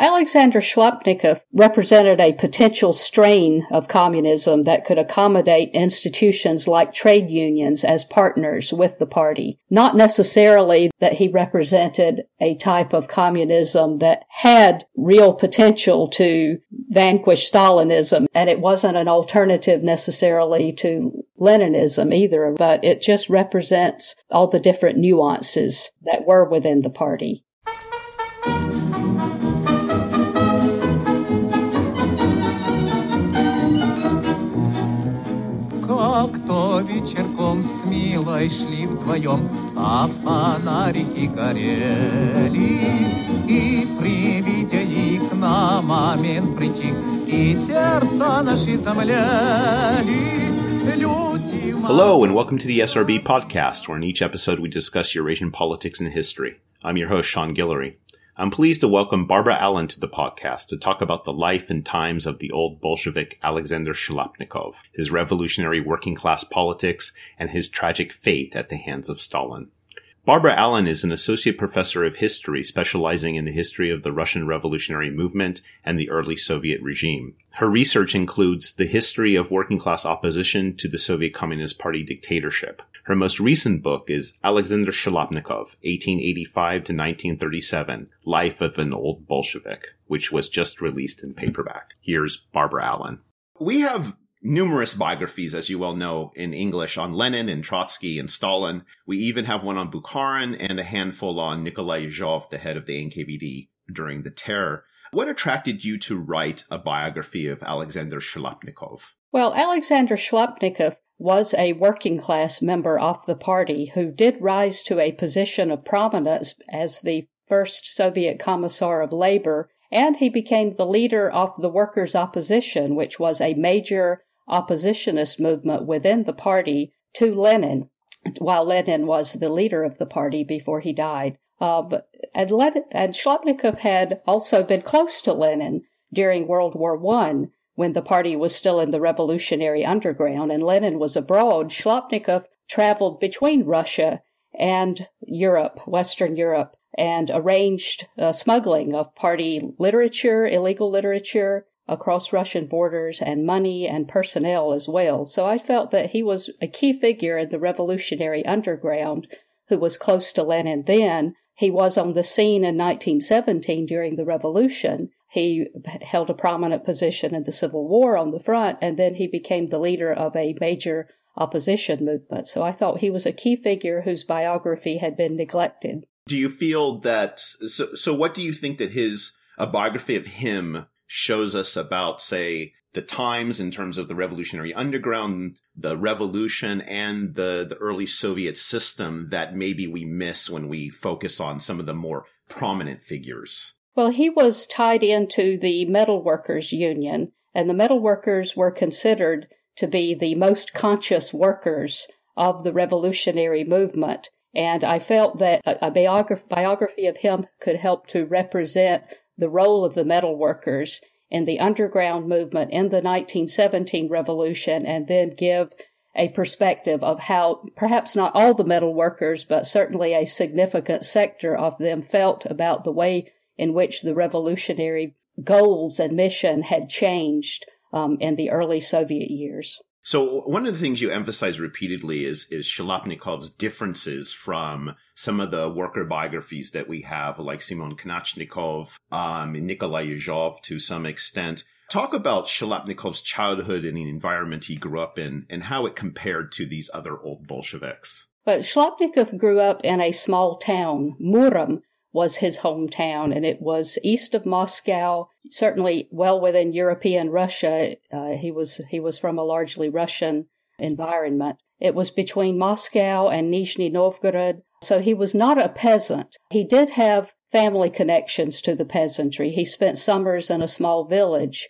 Alexander Shliapnikov represented a potential strain of communism that could accommodate institutions like trade unions as partners with the party. Not necessarily that he represented a type of communism that had real potential to vanquish Stalinism, and it wasn't an alternative necessarily to Leninism either, but it just represents all the different nuances that were within the party. вечерком с Милой шли вдвоем, а фонарики горели. И при виде их на момент притих, и сердца наши замляли. Hello, and welcome to the SRB podcast, where in each episode we discuss Eurasian politics and history. I'm your host, Sean Guillory. I'm pleased to welcome Barbara Allen to the podcast to talk about the life and times of the old Bolshevik Alexander Shliapnikov, his revolutionary working class politics, and his tragic fate at the hands of Stalin. Barbara Allen is an associate professor of history specializing in the history of the Russian revolutionary movement and the early Soviet regime. Her research includes the history of working class opposition to the Soviet Communist Party dictatorship. Her most recent book is Alexander Shliapnikov, 1885 to 1937, Life of an Old Bolshevik, which was just released in paperback. Here's Barbara Allen. We have numerous biographies, as you well know, in English on Lenin and Trotsky and Stalin. We even have one on Bukharin and a handful on Nikolai Yezhov, the head of the NKVD during the terror. What attracted you to write a biography of Alexander Shliapnikov? Well, Alexander Shliapnikov was a working class member of the party who did rise to a position of prominence as the first Soviet Commissar of Labor, and he became the leader of the workers' opposition, which was a major oppositionist movement within the party to Lenin, while Lenin was the leader of the party before he died. Uh, but, and, Lenin, and had also been close to Lenin during World War One when the party was still in the revolutionary underground and Lenin was abroad, Shliapnikov traveled between Russia and Europe, Western Europe, and arranged uh, smuggling of party literature, illegal literature, across Russian borders and money and personnel as well. So I felt that he was a key figure in the revolutionary underground who was close to Lenin then. He was on the scene in 1917 during the revolution he held a prominent position in the Civil War on the front, and then he became the leader of a major opposition movement. So I thought he was a key figure whose biography had been neglected. Do you feel that? So, so what do you think that his a biography of him shows us about, say, the times in terms of the revolutionary underground, the revolution, and the the early Soviet system that maybe we miss when we focus on some of the more prominent figures? Well, he was tied into the metal workers union, and the metal workers were considered to be the most conscious workers of the revolutionary movement. And I felt that a, biography, biography of him could help to represent the role of the metal workers in the underground movement in the 1917 revolution and then give a perspective of how perhaps not all the metal workers, but certainly a significant sector of them felt about the way in which the revolutionary goals and mission had changed um, in the early Soviet years. So one of the things you emphasize repeatedly is is differences from some of the worker biographies that we have, like Simon Kanatchikov, um, Nikolai Yezhov to some extent. Talk about Shliapnikov's childhood and the environment he grew up in, and how it compared to these other old Bolsheviks. But Shliapnikov grew up in a small town, Murom, was his hometown, and it was east of Moscow, certainly well within European Russia. Uh, he was he was from a largely Russian environment. It was between Moscow and Nizhny Novgorod, so he was not a peasant. He did have family connections to the peasantry. He spent summers in a small village,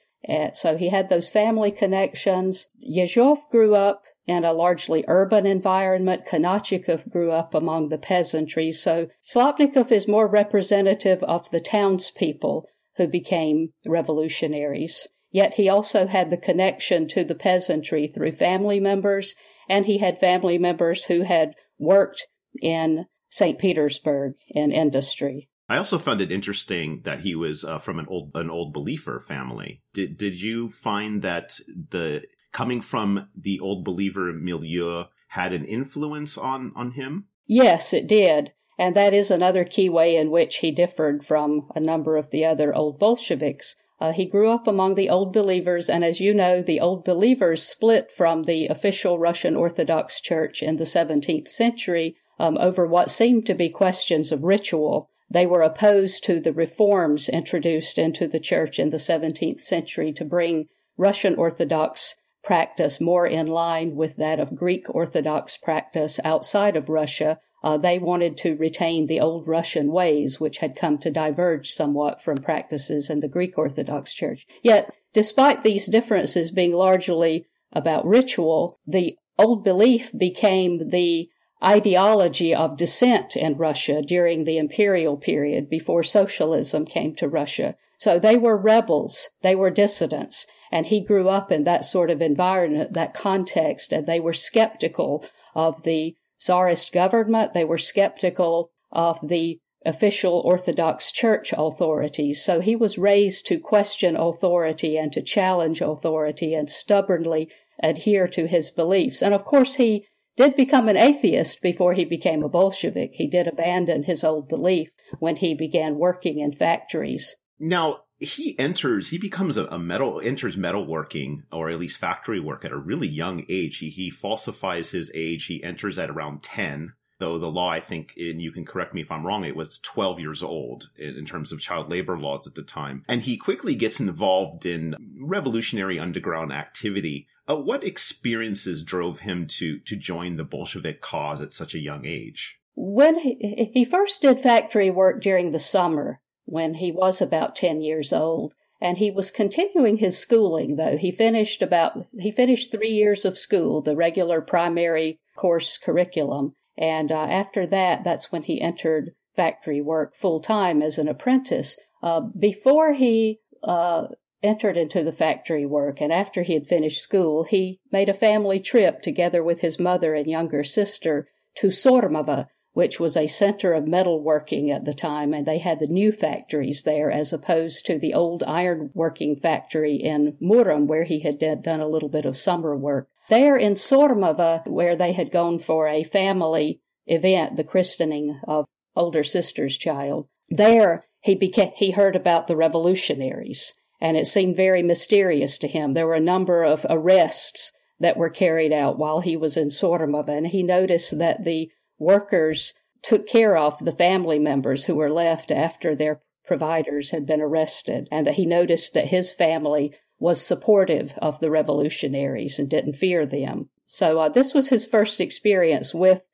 so he had those family connections. Yezhov grew up in a largely urban environment. Kanatchikov grew up among the peasantry, so Shliapnikov is more representative of the townspeople who became revolutionaries. Yet he also had the connection to the peasantry through family members, and he had family members who had worked in St. Petersburg in industry. I also found it interesting that he was uh, from an old an old believer family. Did did you find that the coming from the old believer milieu had an influence on on him? Yes, it did. And that is another key way in which he differed from a number of the other old Bolsheviks. Uh, he grew up among the Old Believers, and as you know, the Old Believers split from the official Russian Orthodox Church in the 17th century um, over what seemed to be questions of ritual. They were opposed to the reforms introduced into the church in the 17th century to bring Russian Orthodox practice more in line with that of Greek Orthodox practice outside of Russia, uh, they wanted to retain the old Russian ways, which had come to diverge somewhat from practices in the Greek Orthodox Church. Yet, despite these differences being largely about ritual, the old belief became the ideology of dissent in Russia during the imperial period before socialism came to Russia. So they were rebels, they were dissidents, and he grew up in that sort of environment, that context, and they were skeptical of the Tsarist government. They were skeptical of the official Orthodox Church authorities. So he was raised to question authority and to challenge authority and stubbornly adhere to his beliefs. And of course, he did become an atheist before he became a Bolshevik. He did abandon his old belief when he began working in factories. Now, he enters, he becomes a, a, metal, enters metalworking or at least factory work at a really young age. He, he falsifies his age. He enters at around 10, though the law, I think, and you can correct me if I'm wrong, it was 12 years old in, in terms of child labor laws at the time. And he quickly gets involved in revolutionary underground activity. Uh, what experiences drove him to, to join the Bolshevik cause at such a young age? When he, he first did factory work during the summer, when he was about 10 years old. And he was continuing his schooling, though. He finished about, he finished three years of school, the regular primary course curriculum. And uh, after that, that's when he entered factory work full time as an apprentice. Uh, before he uh, entered into the factory work and after he had finished school, he made a family trip together with his mother and younger sister to Sormovo, which was a center of metalworking at the time, and they had the new factories there as opposed to the old ironworking factory in Murom, where he had done a little bit of summer work. There in Sormovo, where they had gone for a family event, the christening of older sister's child, there he he heard about the revolutionaries, and it seemed very mysterious to him. There were a number of arrests that were carried out while he was in Sormovo, and he noticed that the workers took care of the family members who were left after their providers had been arrested, and that he noticed that his family was supportive of the revolutionaries and didn't fear them. So uh, this was his first experience with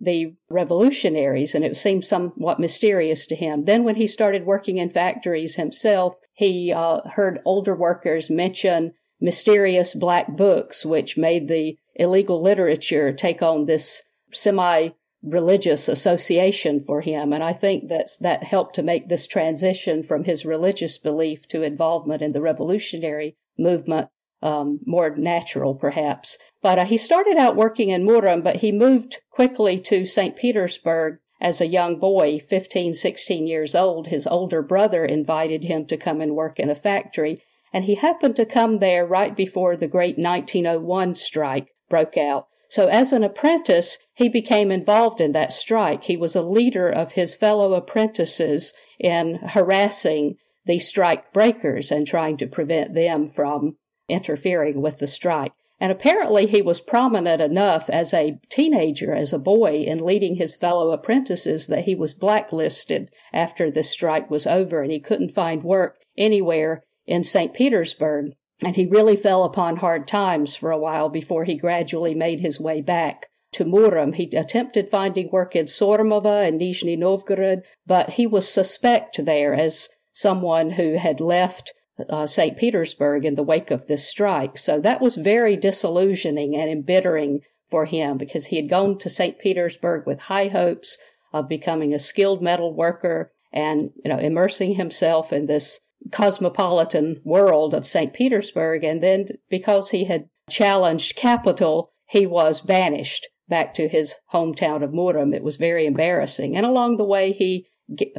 the revolutionaries, and it seemed somewhat mysterious to him. Then, when he started working in factories himself, he uh, heard older workers mention mysterious black books, which made the illegal literature take on this semi religious association for him. And I think that that helped to make this transition from his religious belief to involvement in the revolutionary movement um, more natural, perhaps. But uh, he started out working in Murom, but he moved quickly to St. Petersburg as a young boy, 15, 16 years old. His older brother invited him to come and work in a factory, and he happened to come there right before the great 1901 strike broke out. So as an apprentice, he became involved in that strike. He was a leader of his fellow apprentices in harassing the strike breakers and trying to prevent them from interfering with the strike. And apparently he was prominent enough as a teenager, as a boy, in leading his fellow apprentices that he was blacklisted after the strike was over and he couldn't find work anywhere in St. Petersburg. And he really fell upon hard times for a while before he gradually made his way back to Murom. He attempted finding work in Sormovo and Nizhny Novgorod, but he was suspect there as someone who had left uh, St. Petersburg in the wake of this strike. So that was very disillusioning and embittering for him because he had gone to St. Petersburg with high hopes of becoming a skilled metal worker and, you know, immersing himself in this cosmopolitan world of St. Petersburg. And then because he had challenged capital, he was banished back to his hometown of Murom. It was very embarrassing. And along the way, he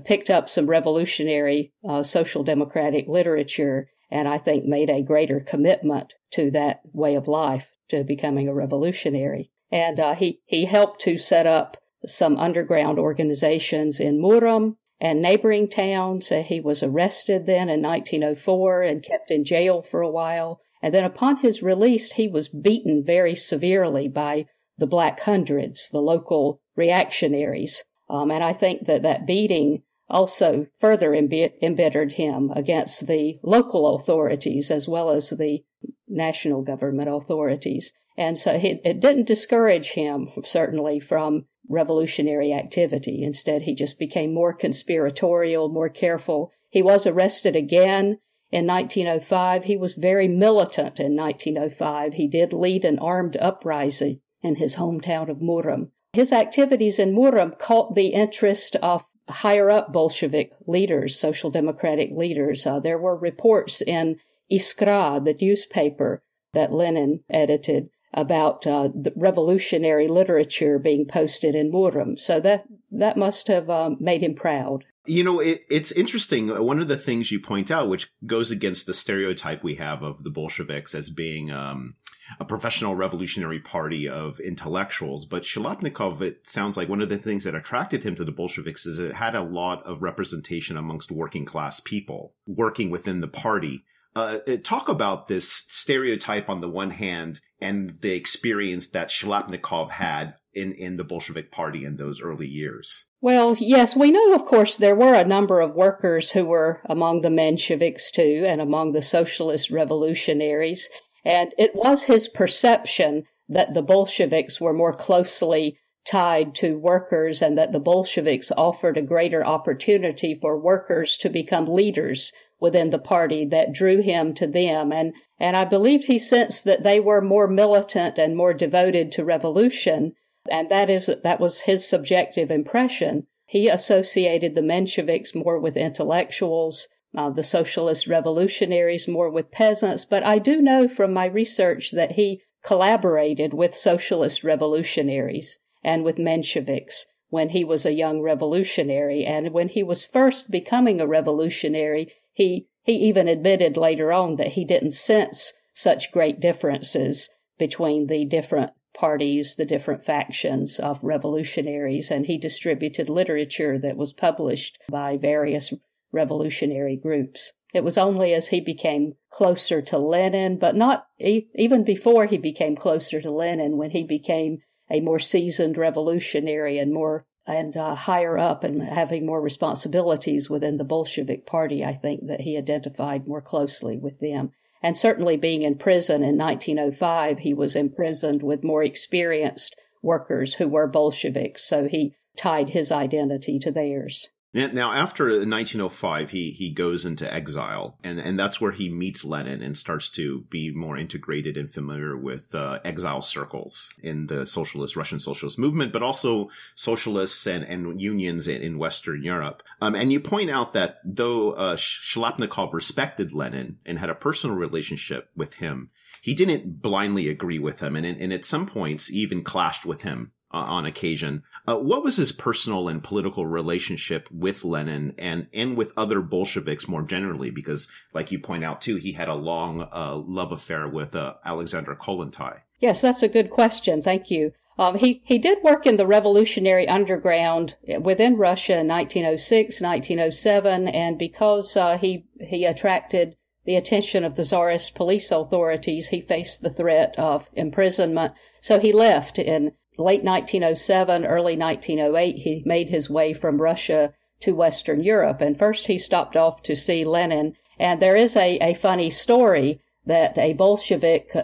picked up some revolutionary uh, social democratic literature and I think made a greater commitment to that way of life, to becoming a revolutionary. And uh, he, he helped to set up some underground organizations in Murom and neighboring towns. He was arrested then in 1904 and kept in jail for a while. And then upon his release, he was beaten very severely by the Black Hundreds, the local reactionaries. Um, and I think that that beating also further embittered him against the local authorities as well as the national government authorities. And so he, it didn't discourage him, certainly, from revolutionary activity. Instead, he just became more conspiratorial, more careful. He was arrested again in 1905. He was very militant in 1905. He did lead an armed uprising in his hometown of Murom. His activities in Murom caught the interest of higher up Bolshevik leaders, social democratic leaders. Uh, there were reports in Iskra, the newspaper that Lenin edited, about uh, the revolutionary literature being posted in Murom. So that that must have um, made him proud. You know, it, it's interesting. One of the things you point out, which goes against the stereotype we have of the Bolsheviks as being um, a professional revolutionary party of intellectuals. But Shliapnikov, it sounds like one of the things that attracted him to the Bolsheviks is it had a lot of representation amongst working class people working within the party. Uh, talk about this stereotype on the one hand and the experience that Shliapnikov had in, in the Bolshevik party in those early years. Well, yes, we know, of course, there were a number of workers who were among the Mensheviks too, and among the socialist revolutionaries. And it was his perception that the Bolsheviks were more closely tied to workers and that the Bolsheviks offered a greater opportunity for workers to become leaders within the party that drew him to them. And, and I believe he sensed that they were more militant and more devoted to revolution. And that is, that was his subjective impression. He associated the Mensheviks more with intellectuals uh, the socialist revolutionaries more with peasants, but I do know from my research that he collaborated with socialist revolutionaries and with Mensheviks when he was a young revolutionary. And when he was first becoming a revolutionary, he, he even admitted later on that he didn't sense such great differences between the different parties, the different factions of revolutionaries, and he distributed literature that was published by various revolutionary groups. It was only as he became closer to Lenin, but not e- even before he became closer to Lenin, when he became a more seasoned revolutionary and more and uh, higher up and having more responsibilities within the Bolshevik Party, I think that he identified more closely with them. And certainly being in prison in 1905, he was imprisoned with more experienced workers who were Bolsheviks, so he tied his identity to theirs. Now, after 1905, he he goes into exile, and and that's where he meets Lenin and starts to be more integrated and familiar with uh, exile circles in the socialist Russian socialist movement, but also socialists and and unions in, in Western Europe. Um, and you point out that though uh, Shliapnikov respected Lenin and had a personal relationship with him, he didn't blindly agree with him, and, and at some points even clashed with him uh, on occasion. Uh, what was his personal and political relationship with Lenin and and with other Bolsheviks more generally? Because, like you point out too, he had a long uh, love affair with uh, Alexander Kollontai. Yes, that's a good question. Thank you. Um, he, he did work in the revolutionary underground within Russia in 1906, 1907, and because uh, he, he attracted the attention of the Tsarist police authorities, he faced the threat of imprisonment. So he left in late 1907, early 1908, he made his way from Russia to Western Europe. And first he stopped off to see Lenin. And there is a, a funny story that a Bolshevik uh,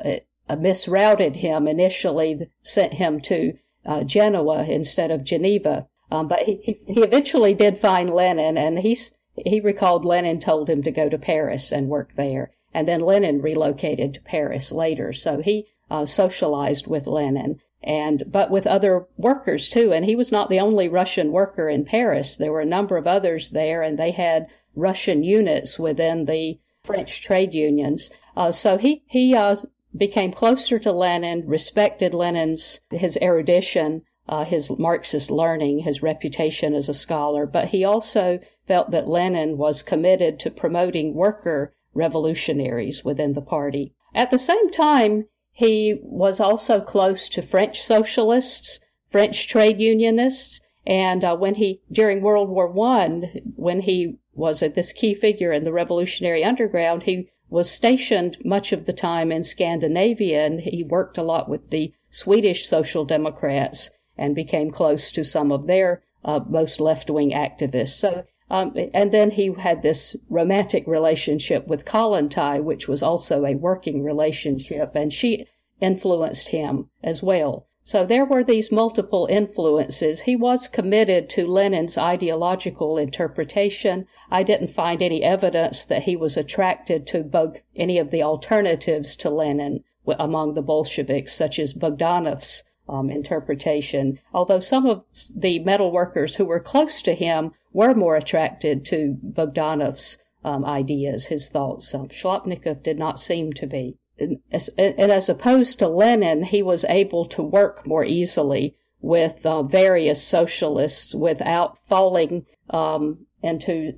uh, misrouted him initially, sent him to uh, Genoa instead of Geneva. Um, but he, he, eventually did find Lenin and he's, he recalled Lenin told him to go to Paris and work there. And then Lenin relocated to Paris later. So he uh, socialized with Lenin and but with other workers too. And he was not the only Russian worker in Paris. There were a number of others there, and they had Russian units within the French trade unions. Uh, so he he uh, became closer to Lenin, respected Lenin's his erudition. uh, his Marxist learning, his reputation as a scholar, but he also felt that Lenin was committed to promoting worker revolutionaries within the party. At the same time, he was also close to French socialists, French trade unionists, and uh, when he, during World War One, when he was this key figure in the revolutionary underground, he was stationed much of the time in Scandinavia, and he worked a lot with the Swedish Social Democrats and became close to some of their uh, most left-wing activists. So, um, and then he had this romantic relationship with Kollontai, which was also a working relationship, and she influenced him as well. So there were these multiple influences. He was committed to Lenin's ideological interpretation. I didn't find any evidence that he was attracted to any of the alternatives to Lenin among the Bolsheviks, such as Bogdanov's um, interpretation, although some of the metal workers who were close to him were more attracted to Bogdanov's um, ideas, his thoughts. Um, Shliapnikov did not seem to be and as opposed to Lenin, he was able to work more easily with uh, various socialists without falling um, into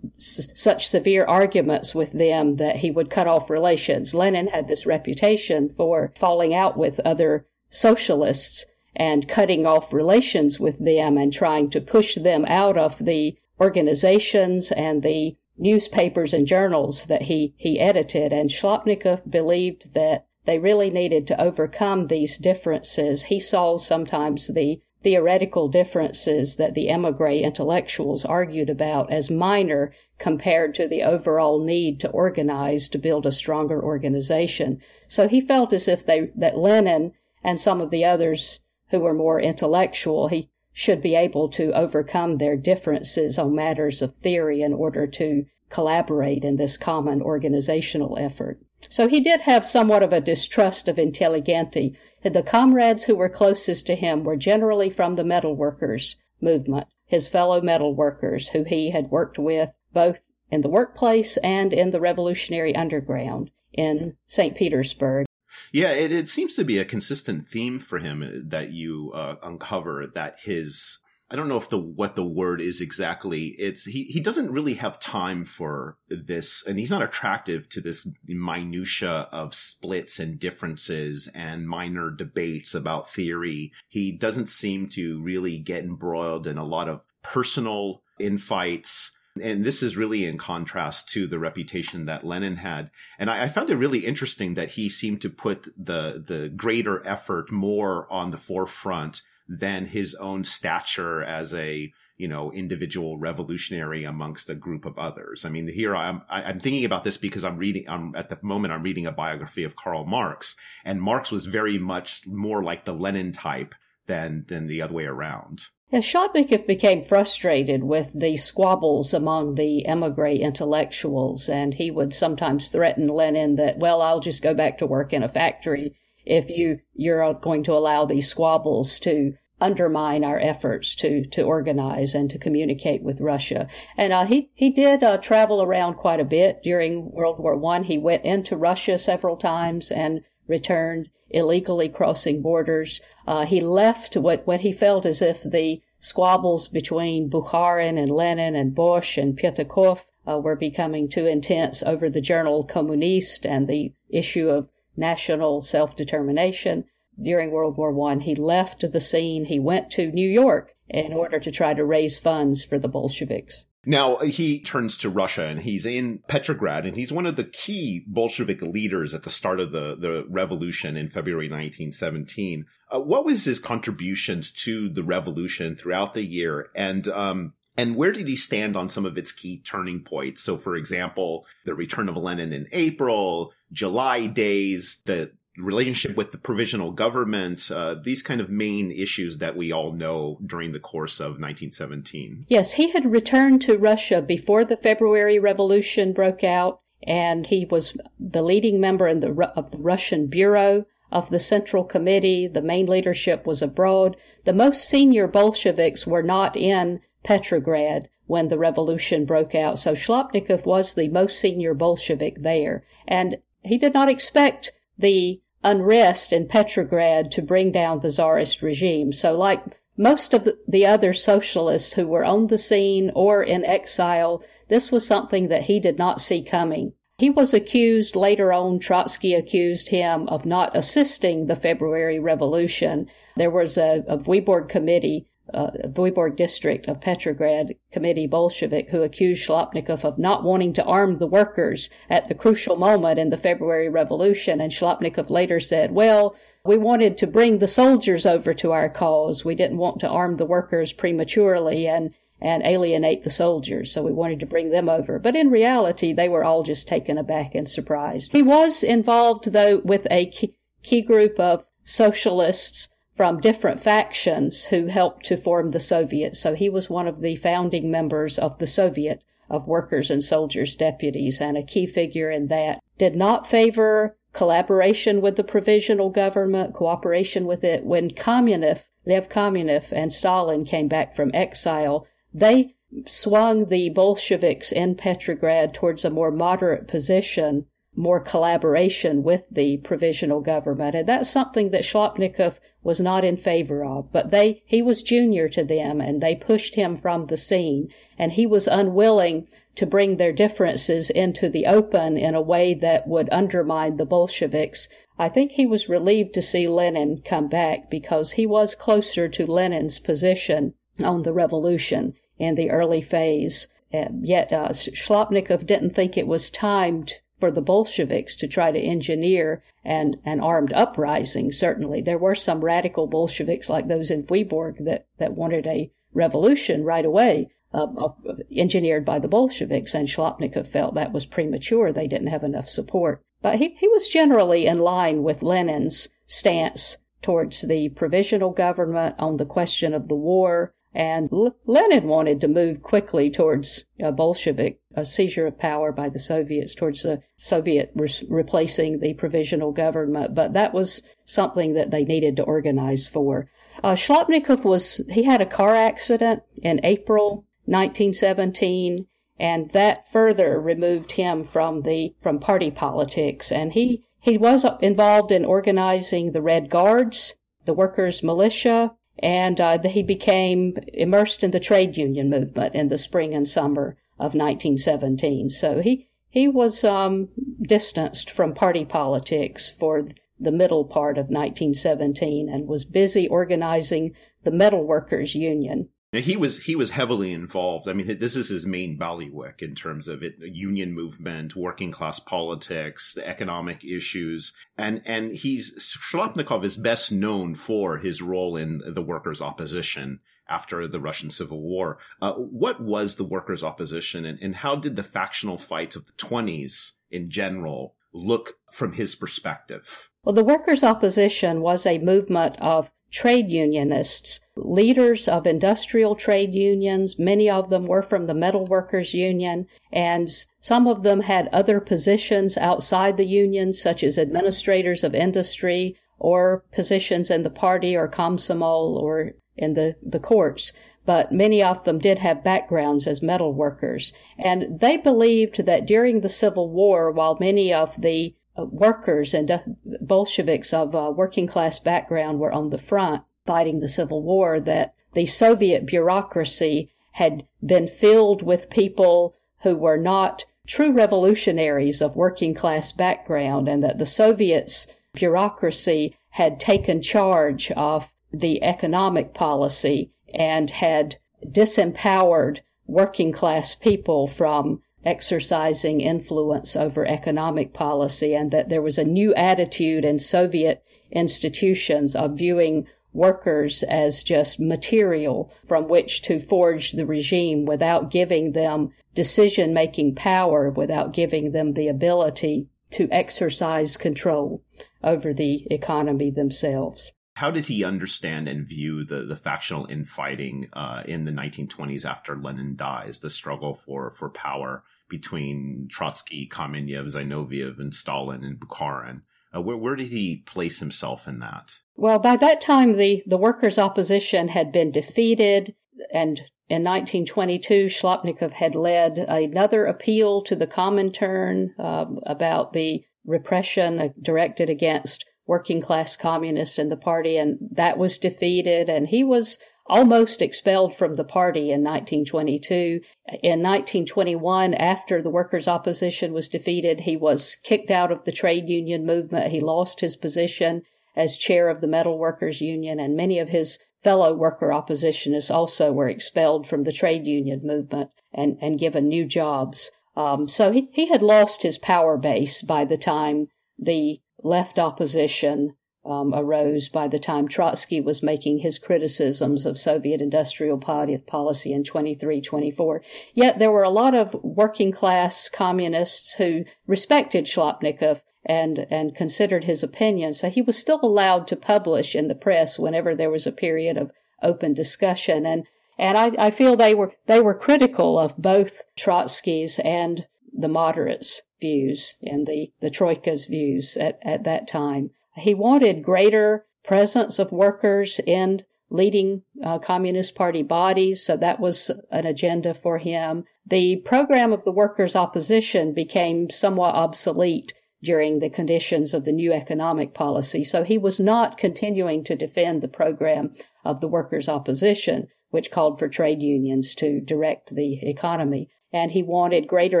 s- such severe arguments with them that he would cut off relations. Lenin had this reputation for falling out with other socialists and cutting off relations with them and trying to push them out of the organizations and the newspapers and journals that he, he edited, and Shliapnikov believed that they really needed to overcome these differences. He saw sometimes the theoretical differences that the emigre intellectuals argued about as minor compared to the overall need to organize to build a stronger organization. So he felt as if they, that Lenin and some of the others who were more intellectual, he should be able to overcome their differences on matters of theory in order to collaborate in this common organizational effort. So he did have somewhat of a distrust of intelligenti. The comrades who were closest to him were generally from the metalworkers movement, his fellow metalworkers who he had worked with both in the workplace and in the revolutionary underground in St. Petersburg. Yeah, it, it seems to be a consistent theme for him that you uh, uncover that his I don't know if the what the word is exactly. It's he he doesn't really have time for this, and he's not attractive to this minutia of splits and differences and minor debates about theory. He doesn't seem to really get embroiled in a lot of personal infights and this is really in contrast to the reputation that Lenin had. And I, I, found it really interesting that he seemed to put the, the greater effort more on the forefront than his own stature as a, you know, individual revolutionary amongst a group of others. I mean, here I'm, I'm thinking about this because I'm reading, I'm at the moment, I'm reading a biography of Karl Marx and Marx was very much more like the Lenin type than, than the other way around. Shliapnikov became frustrated with the squabbles among the emigre intellectuals, and he would sometimes threaten Lenin that, well, I'll just go back to work in a factory if you you're going to allow these squabbles to undermine our efforts to to organize and to communicate with Russia. And uh, he he did uh, travel around quite a bit during World War One. He went into Russia several times and returned illegally crossing borders. Uh, he left what, what he felt as if the squabbles between Bukharin and Lenin and Bosch and Pyatakov uh, were becoming too intense over the journal Communist and the issue of national self-determination. During World War One, he left the scene. He went to New York in order to try to raise funds for the Bolsheviks. Now he turns to Russia and he's in Petrograd and he's one of the key Bolshevik leaders at the start of the, the revolution in February 1917. Uh, what was his contributions to the revolution throughout the year? And, um, and where did he stand on some of its key turning points? So, for example, the return of Lenin in April, July days, the relationship with the provisional government, uh, these kind of main issues that we all know during the course of 1917. Yes, he had returned to Russia before the February Revolution broke out, and he was the leading member in the, of the Russian Bureau of the Central Committee. The main leadership was abroad. The most senior Bolsheviks were not in Petrograd when the revolution broke out, so Shliapnikov was the most senior Bolshevik there, and he did not expect the unrest in Petrograd to bring down the Tsarist regime. So like most of the other socialists who were on the scene or in exile, this was something that he did not see coming. He was accused, later on, Trotsky accused him of not assisting the February Revolution. There was a, a committee uh, Vyborg district of Petrograd committee Bolshevik who accused Shliapnikov of not wanting to arm the workers at the crucial moment in the February Revolution. And Shliapnikov later said, well, we wanted to bring the soldiers over to our cause. We didn't want to arm the workers prematurely and, and alienate the soldiers. So we wanted to bring them over. But in reality, they were all just taken aback and surprised. He was involved, though, with a key, key group of socialists from different factions who helped to form the Soviet. So he was one of the founding members of the Soviet of Workers and Soldiers Deputies and a key figure in that. Did not favor collaboration with the provisional government, cooperation with it. When Kamenev, Lev Kamenev and Stalin came back from exile, they swung the Bolsheviks in Petrograd towards a more moderate position, more collaboration with the provisional government. And that's something that Shliapnikov was not in favor of, but they, he was junior to them and they pushed him from the scene and he was unwilling to bring their differences into the open in a way that would undermine the Bolsheviks. I think he was relieved to see Lenin come back because he was closer to Lenin's position on the revolution in the early phase. yet uh, Shliapnikov didn't think it was timed for the Bolsheviks to try to engineer an, an armed uprising, certainly. There were some radical Bolsheviks like those in Vyborg that, that wanted a revolution right away, uh, uh, engineered by the Bolsheviks, and Shliapnikov felt that was premature. They didn't have enough support. But he, he was generally in line with Lenin's stance towards the provisional government on the question of the war and Lenin wanted to move quickly towards a Bolshevik a seizure of power by the Soviets, towards the Soviet re- replacing the provisional government. But that was something that they needed to organize for. Uh, Shliapnikov was he had a car accident in April 1917, and that further removed him from the from party politics. And he he was involved in organizing the Red Guards, the workers' militia, and uh, he became immersed in the trade union movement in the spring and summer of 1917. So he he was um, distanced from party politics for the middle part of 1917 and was busy organizing the metalworkers union now, he was he was heavily involved. I mean, this is his main bailiwick in terms of it, union movement, working class politics, the economic issues, and and he's Shliapnikov is best known for his role in the workers' opposition after the Russian Civil War. Uh, what was the workers' opposition, and, and how did the factional fights of the twenties in general look from his perspective? Well, the workers' opposition was a movement of trade unionists, leaders of industrial trade unions. Many of them were from the Metal Workers Union, and some of them had other positions outside the union, such as administrators of industry or positions in the party or Komsomol or in the, the courts. But many of them did have backgrounds as metal workers. And they believed that during the Civil War, while many of the workers and uh, Bolsheviks of uh, working class background were on the front fighting the Civil War, that the Soviet bureaucracy had been filled with people who were not true revolutionaries of working class background, and that the Soviets bureaucracy had taken charge of the economic policy and had disempowered working class people from exercising influence over economic policy and that there was a new attitude in Soviet institutions of viewing workers as just material from which to forge the regime without giving them decision making power, without giving them the ability to exercise control over the economy themselves. How did he understand and view the, the factional infighting uh, in the 1920s after Lenin dies, the struggle for, for power between Trotsky, Kamenev, Zinoviev, and Stalin and Bukharin. Uh, where, where did he place himself in that? Well, by that time, the, the workers' opposition had been defeated, and in 1922, Shliapnikov had led another appeal to the Comintern um, about the repression uh, directed against working class communists in the party, and that was defeated. And he was almost expelled from the party in 1922. In 1921, after the workers' opposition was defeated, he was kicked out of the trade union movement. He lost his position as chair of the Metal Workers Union, and many of his fellow worker oppositionists also were expelled from the trade union movement and, and given new jobs. Um, so he, he had lost his power base by the time the left opposition um, arose by the time Trotsky was making his criticisms of Soviet industrial policy in 23, 24. Yet there were a lot of working class communists who respected Shliapnikov and, and considered his opinion. So he was still allowed to publish in the press whenever there was a period of open discussion. And, and I, I feel they were, they were critical of both Trotsky's and the moderates' views and the, the Troika's views at, at that time. He wanted greater presence of workers in leading uh, Communist Party bodies, so that was an agenda for him. The program of the workers' opposition became somewhat obsolete during the conditions of the new economic policy, so he was not continuing to defend the program of the workers' opposition, which called for trade unions to direct the economy. And he wanted greater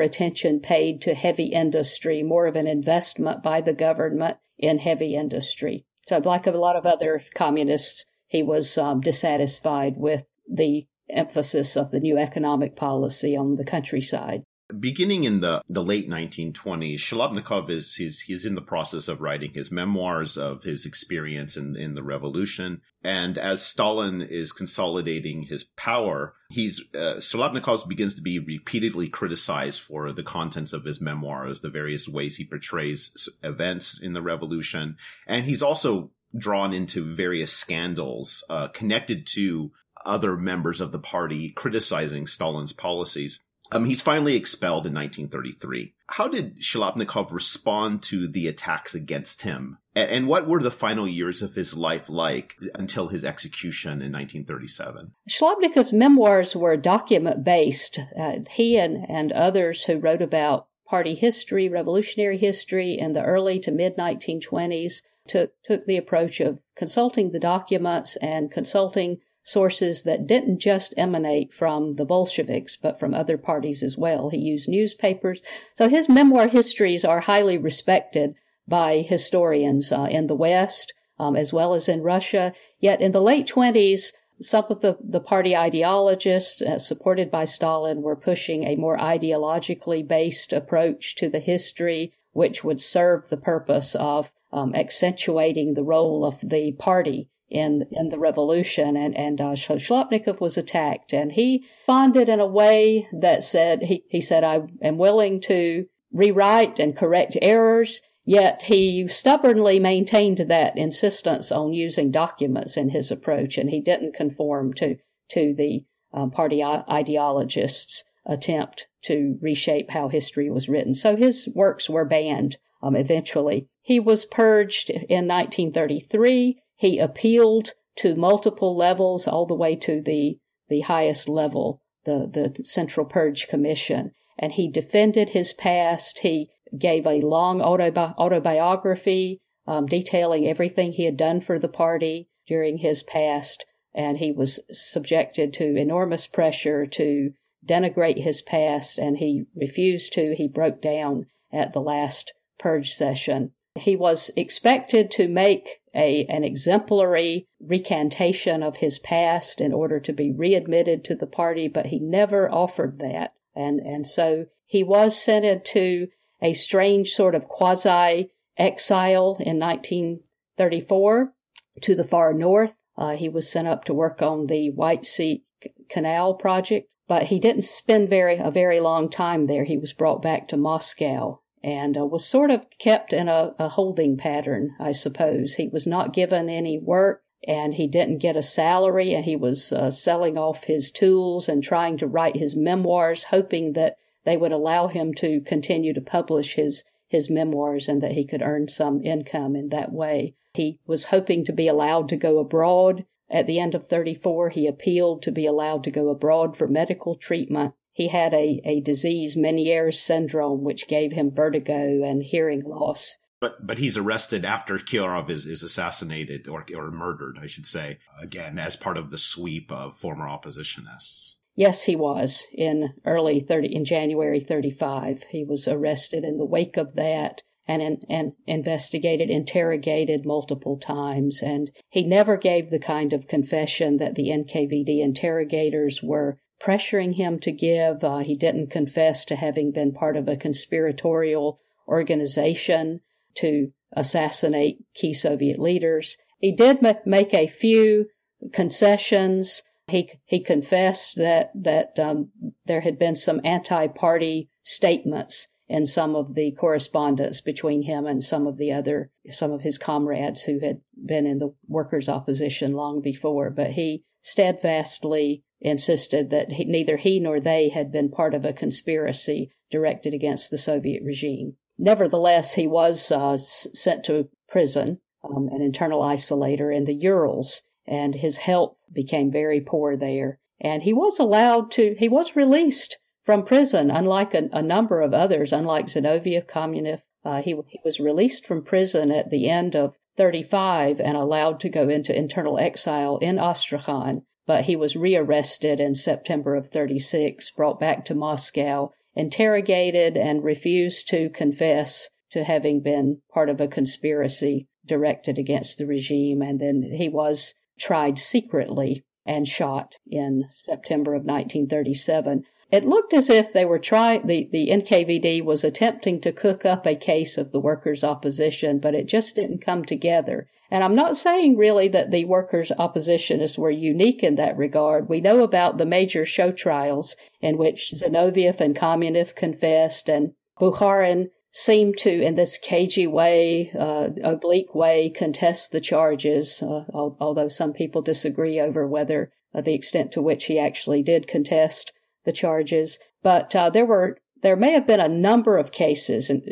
attention paid to heavy industry, more of an investment by the government in heavy industry. So, like a lot of other communists, he was um, dissatisfied with the emphasis of the new economic policy on the countryside beginning in the, the late 1920s, Shliapnikov is he's he's in the process of writing his memoirs of his experience in, in the revolution. And as Stalin is consolidating his power, he's uh, Shliapnikov begins to be repeatedly criticized for the contents of his memoirs, the various ways he portrays events in the revolution, and he's also drawn into various scandals uh, connected to other members of the party criticizing Stalin's policies. Um, he's finally expelled in 1933. How did Shliapnikov respond to the attacks against him? And, what were the final years of his life like until his execution in 1937? Shliapnikov's memoirs were document based. Uh, he and, and others who wrote about party history, revolutionary history in the early to mid 1920s took, took the approach of consulting the documents and consulting sources that didn't just emanate from the Bolsheviks, but from other parties as well. He used newspapers. So his memoir histories are highly respected by historians uh, in the West, um, as well as in Russia. Yet in the late 20s, some of the, the party ideologists uh, supported by Stalin were pushing a more ideologically based approach to the history, which would serve the purpose of um, accentuating the role of the party in in the revolution, and and uh, Shliapnikov was attacked, and he responded in a way that said he he said I am willing to rewrite and correct errors. Yet he stubbornly maintained that insistence on using documents in his approach, and he didn't conform to to the um, party ideologists' attempt to reshape how history was written. So his works were banned um, eventually. He was purged in 1933. He appealed to multiple levels, all the way to the, the highest level, the, the Central Purge Commission. And he defended his past. He gave a long autobi- autobiography um, detailing everything he had done for the party during his past. And he was subjected to enormous pressure to denigrate his past, and he refused to. He broke down at the last purge session. He was expected to make a, an exemplary recantation of his past in order to be readmitted to the party, but he never offered that. And, and so he was sent into a strange sort of quasi exile in 1934 to the far north. Uh, he was sent up to work on the White Sea Canal project, but he didn't spend very a very long time there. He was brought back to Moscow and uh, was sort of kept in a, a holding pattern, I suppose. He was not given any work and he didn't get a salary and he was uh, selling off his tools and trying to write his memoirs, hoping that they would allow him to continue to publish his, his memoirs and that he could earn some income in that way. He was hoping to be allowed to go abroad. At the end of 34, he appealed to be allowed to go abroad for medical treatment he had a, a disease, Meniere's syndrome, which gave him vertigo and hearing loss. But but he's arrested after Kirov is, is assassinated or or murdered, I should say, again as part of the sweep of former oppositionists. Yes, he was in early 30 in January 35. He was arrested in the wake of that and and investigated, interrogated multiple times, and he never gave the kind of confession that the NKVD interrogators were pressuring him to give. Uh, he didn't confess to having been part of a conspiratorial organization to assassinate key Soviet leaders. He did make a few concessions. He he confessed that that um, there had been some anti-party statements in some of the correspondence between him and some of the other some of his comrades who had been in the workers' opposition long before. But he steadfastly insisted that he, neither he nor they had been part of a conspiracy directed against the Soviet regime. Nevertheless, he was uh, sent to prison, um, an internal isolator in the Urals, and his health became very poor there. And he was allowed to, he was released from prison, unlike a, a number of others, unlike Zinoviev, Kamenev. Uh, he, he was released from prison at the end of 35 and allowed to go into internal exile in Astrakhan but he was rearrested in September of 36, brought back to Moscow, interrogated, and refused to confess to having been part of a conspiracy directed against the regime. And then he was tried secretly and shot in September of 1937. It looked as if they were trying, the, the NKVD was attempting to cook up a case of the workers' opposition, but it just didn't come together. And I'm not saying really that the workers' oppositionists were unique in that regard. We know about the major show trials in which Zinoviev and Kamenev confessed and Bukharin seemed to, in this cagey way, uh, oblique way, contest the charges, uh, although some people disagree over whether uh, the extent to which he actually did contest the charges. But uh, there were there may have been a number of cases, and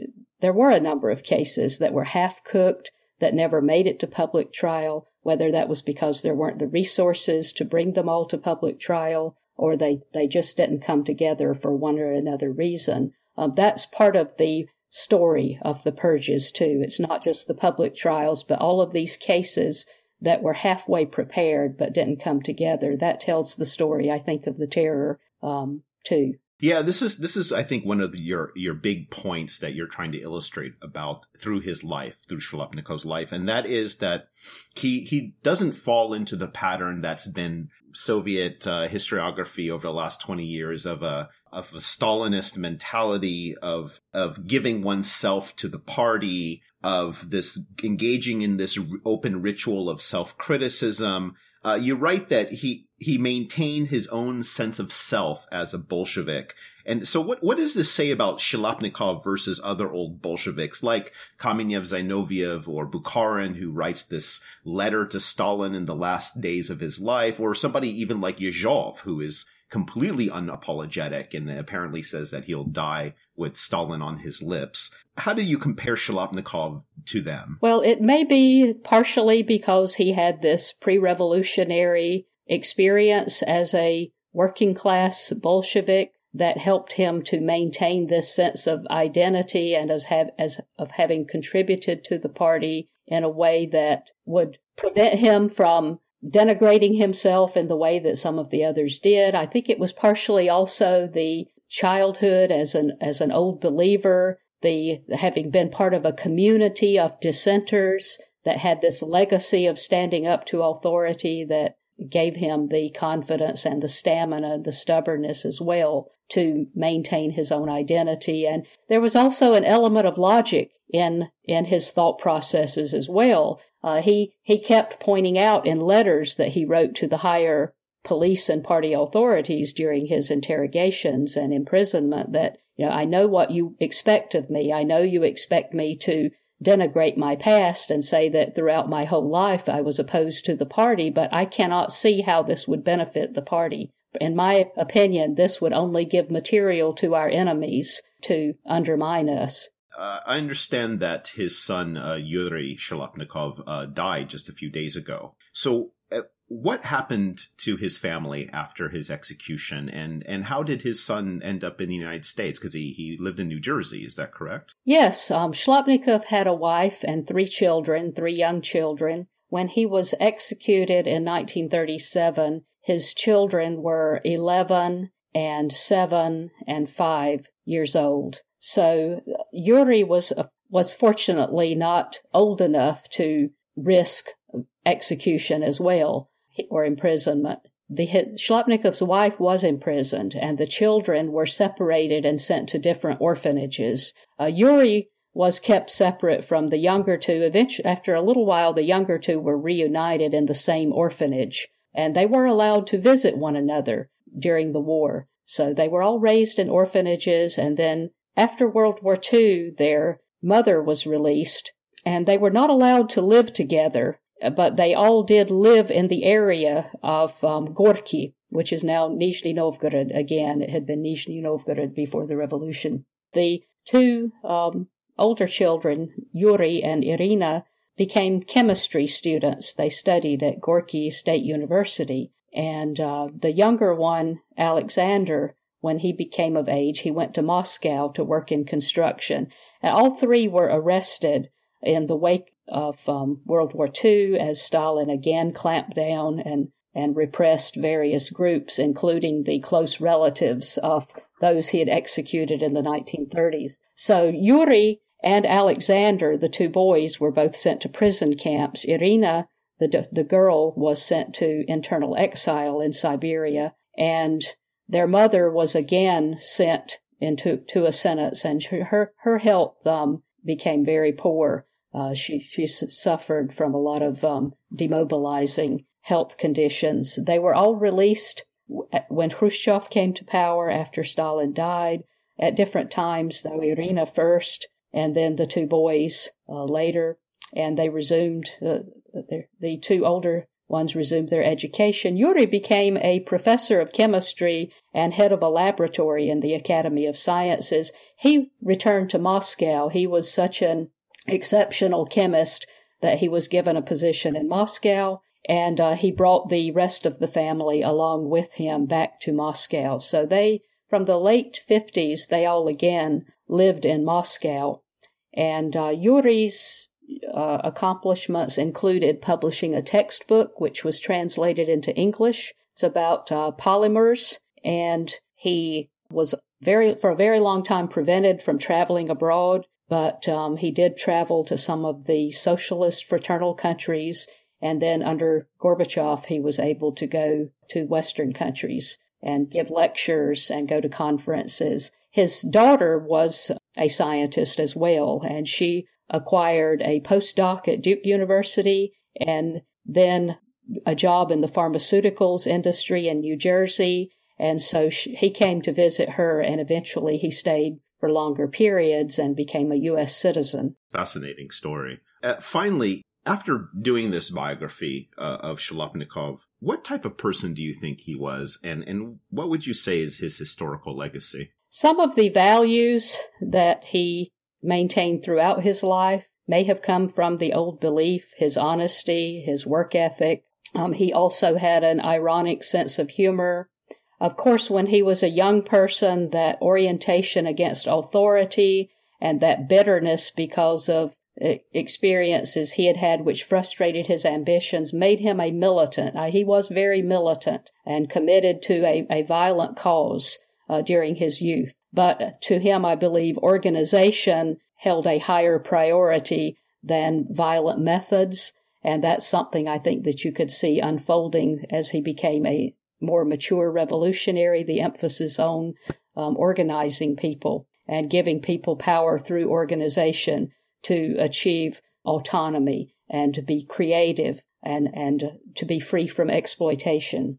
there were a number of cases that were half cooked that never made it to public trial. Whether that was because there weren't the resources to bring them all to public trial, or they they just didn't come together for one or another reason. Um, that's part of the story of the purges too. It's not just the public trials, but all of these cases that were halfway prepared but didn't come together. That tells the story, I think, of the terror um, too. Yeah, this is this is I think one of the, your your big points that you're trying to illustrate about through his life, through Shliapnikov's life, and that is that he he doesn't fall into the pattern that's been Soviet uh, historiography over the last 20 years of a of a Stalinist mentality of of giving oneself to the party, of this engaging in this open ritual of self criticism. Uh, you write that he he maintained his own sense of self as a Bolshevik. And so what, what does this say about Shliapnikov versus other old Bolsheviks like Kamenev Zinoviev or Bukharin who writes this letter to Stalin in the last days of his life or somebody even like Yezhov who is completely unapologetic and apparently says that he'll die with Stalin on his lips. How do you compare Shliapnikov to them? Well, it may be partially because he had this pre-revolutionary experience as a working class Bolshevik that helped him to maintain this sense of identity and as, have, as of having contributed to the party in a way that would prevent him from denigrating himself in the way that some of the others did. I think it was partially also the childhood as an as an old believer, the having been part of a community of dissenters that had this legacy of standing up to authority that gave him the confidence and the stamina, the stubbornness as well to maintain his own identity. And there was also an element of logic in, in his thought processes as well. Uh, he, he kept pointing out in letters that he wrote to the higher police and party authorities during his interrogations and imprisonment that, you know, I know what you expect of me. I know you expect me to denigrate my past and say that throughout my whole life I was opposed to the party, but I cannot see how this would benefit the party. In my opinion, this would only give material to our enemies to undermine us. Uh, I understand that his son, uh, Yuri Shliapnikov, uh, died just a few days ago. So, what happened to his family after his execution? And and how did his son end up in the united states? Because he, he lived in new jersey is that correct? Yes um, Shliapnikov had a wife and three children three young children. When he was executed in 1937 his children were 11 and 7 and 5 years old. So yuri was was fortunately not old enough to risk execution as well or imprisonment. The Shliapnikov's wife was imprisoned, and the children were separated and sent to different orphanages. Uh, Yuri was kept separate from the younger two. Eventually, after a little while, the younger two were reunited in the same orphanage, and they were allowed to visit one another during the war. So they were all raised in orphanages, and then after World War II, their mother was released, and they were not allowed to live together but they all did live in the area of um, Gorky, which is now Nizhny Novgorod again. It had been Nizhny Novgorod before the revolution. The two um, older children, Yuri and Irina, became chemistry students. They studied at Gorky State University. And uh, the younger one, Alexander, when he became of age, he went to Moscow to work in construction. And all three were arrested in the wake of um, World War II as Stalin again clamped down and, and repressed various groups, including the close relatives of those he had executed in the 1930s. So Yuri and Alexander, the two boys, were both sent to prison camps. Irina, the, the girl, was sent to internal exile in Siberia, and their mother was again sent into to a sentence, and her her health um, became very poor. Uh, she she suffered from a lot of um, demobilizing health conditions. They were all released when Khrushchev came to power after Stalin died. At different times, though Irina first, and then the two boys uh, later, and they resumed uh, the, the two older ones resumed their education. Yuri became a professor of chemistry and head of a laboratory in the Academy of Sciences. He returned to Moscow. He was such an exceptional chemist that he was given a position in Moscow and uh, he brought the rest of the family along with him back to Moscow. So they, from the late 50s, they all again lived in Moscow. And uh, Yuri's uh, accomplishments included publishing a textbook, which was translated into English. It's about uh, polymers, and he was very, for a very long time, prevented from traveling abroad but um, he did travel to some of the socialist fraternal countries. And then under Gorbachev, he was able to go to Western countries and give lectures and go to conferences. His daughter was a scientist as well, and she acquired a postdoc at Duke University and then a job in the pharmaceuticals industry in New Jersey. And so she, he came to visit her, and eventually he stayed for longer periods and became a U.S. citizen. Fascinating story. Uh, finally, after doing this biography uh, of Shliapnikov, what type of person do you think he was, and, and what would you say is his historical legacy? Some of the values that he maintained throughout his life may have come from the old belief, his honesty, his work ethic. Um, he also had an ironic sense of humor, of course, when he was a young person, that orientation against authority and that bitterness because of experiences he had had which frustrated his ambitions made him a militant. Uh, he was very militant and committed to a, a violent cause uh, during his youth. But to him, I believe organization held a higher priority than violent methods. And that's something I think that you could see unfolding as he became a more mature revolutionary, the emphasis on um, organizing people and giving people power through organization to achieve autonomy and to be creative and, and to be free from exploitation.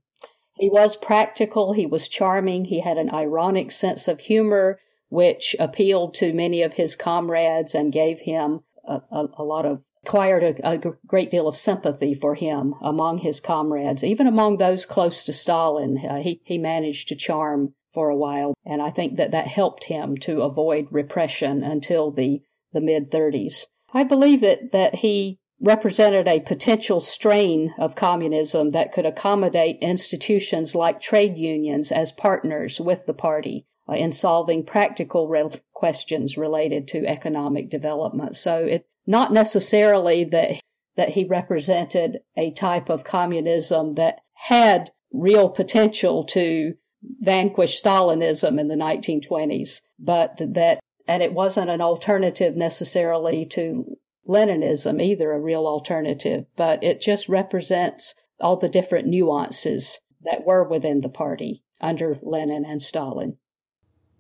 He was practical, he was charming, he had an ironic sense of humor, which appealed to many of his comrades and gave him a, a, a lot of acquired a, great deal of sympathy for him among his comrades, even among those close to Stalin. Uh, he, he managed to charm for a while, and I think that that helped him to avoid repression until the, the mid 30s. I believe that, that he represented a potential strain of communism that could accommodate institutions like trade unions as partners with the party uh, in solving practical questions related to economic development. So it not necessarily that that he represented a type of communism that had real potential to vanquish Stalinism in the 1920s, but that and it wasn't an alternative necessarily to Leninism either, a real alternative, but it just represents all the different nuances that were within the party under Lenin and Stalin.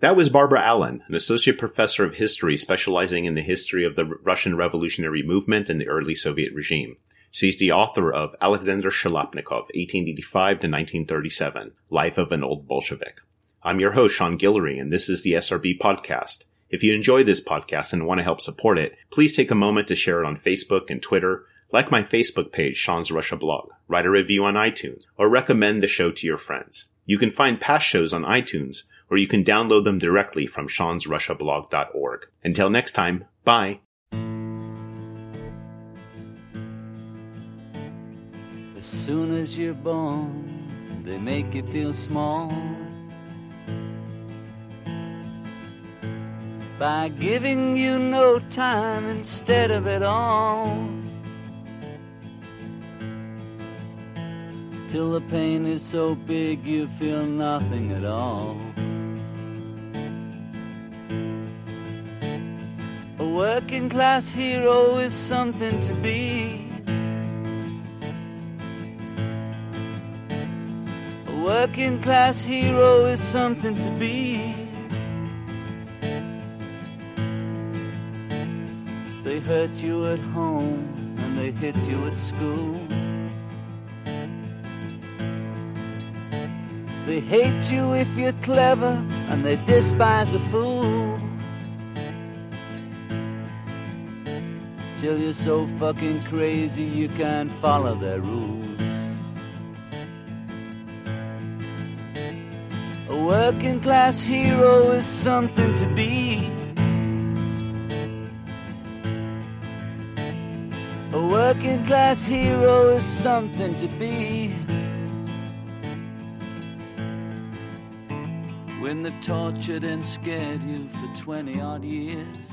That was Barbara Allen, an associate professor of history specializing in the history of the Russian revolutionary movement and the early Soviet regime. She's the author of Alexander Shliapnikov, 1885 to 1937, Life of an Old Bolshevik. I'm your host, Sean Guillory, and this is the SRB podcast. If you enjoy this podcast and want to help support it, please take a moment to share it on Facebook and Twitter, like my Facebook page, Sean's Russia blog, write a review on iTunes, or recommend the show to your friends. You can find past shows on iTunes, or you can download them directly from seansrussiablog.org. Until next time, bye. As soon as you're born, they make you feel small. by giving you no time instead of it all. Till the pain is so big you feel nothing at all. A working class hero is something to be. A working class hero is something to be. They hurt you at home and they hit you at school. They hate you if you're clever and they despise a fool. Till you're so fucking crazy you can't follow their rules. A working class hero is something to be. A working class hero is something to be. When they've tortured and scared you for 20 odd years.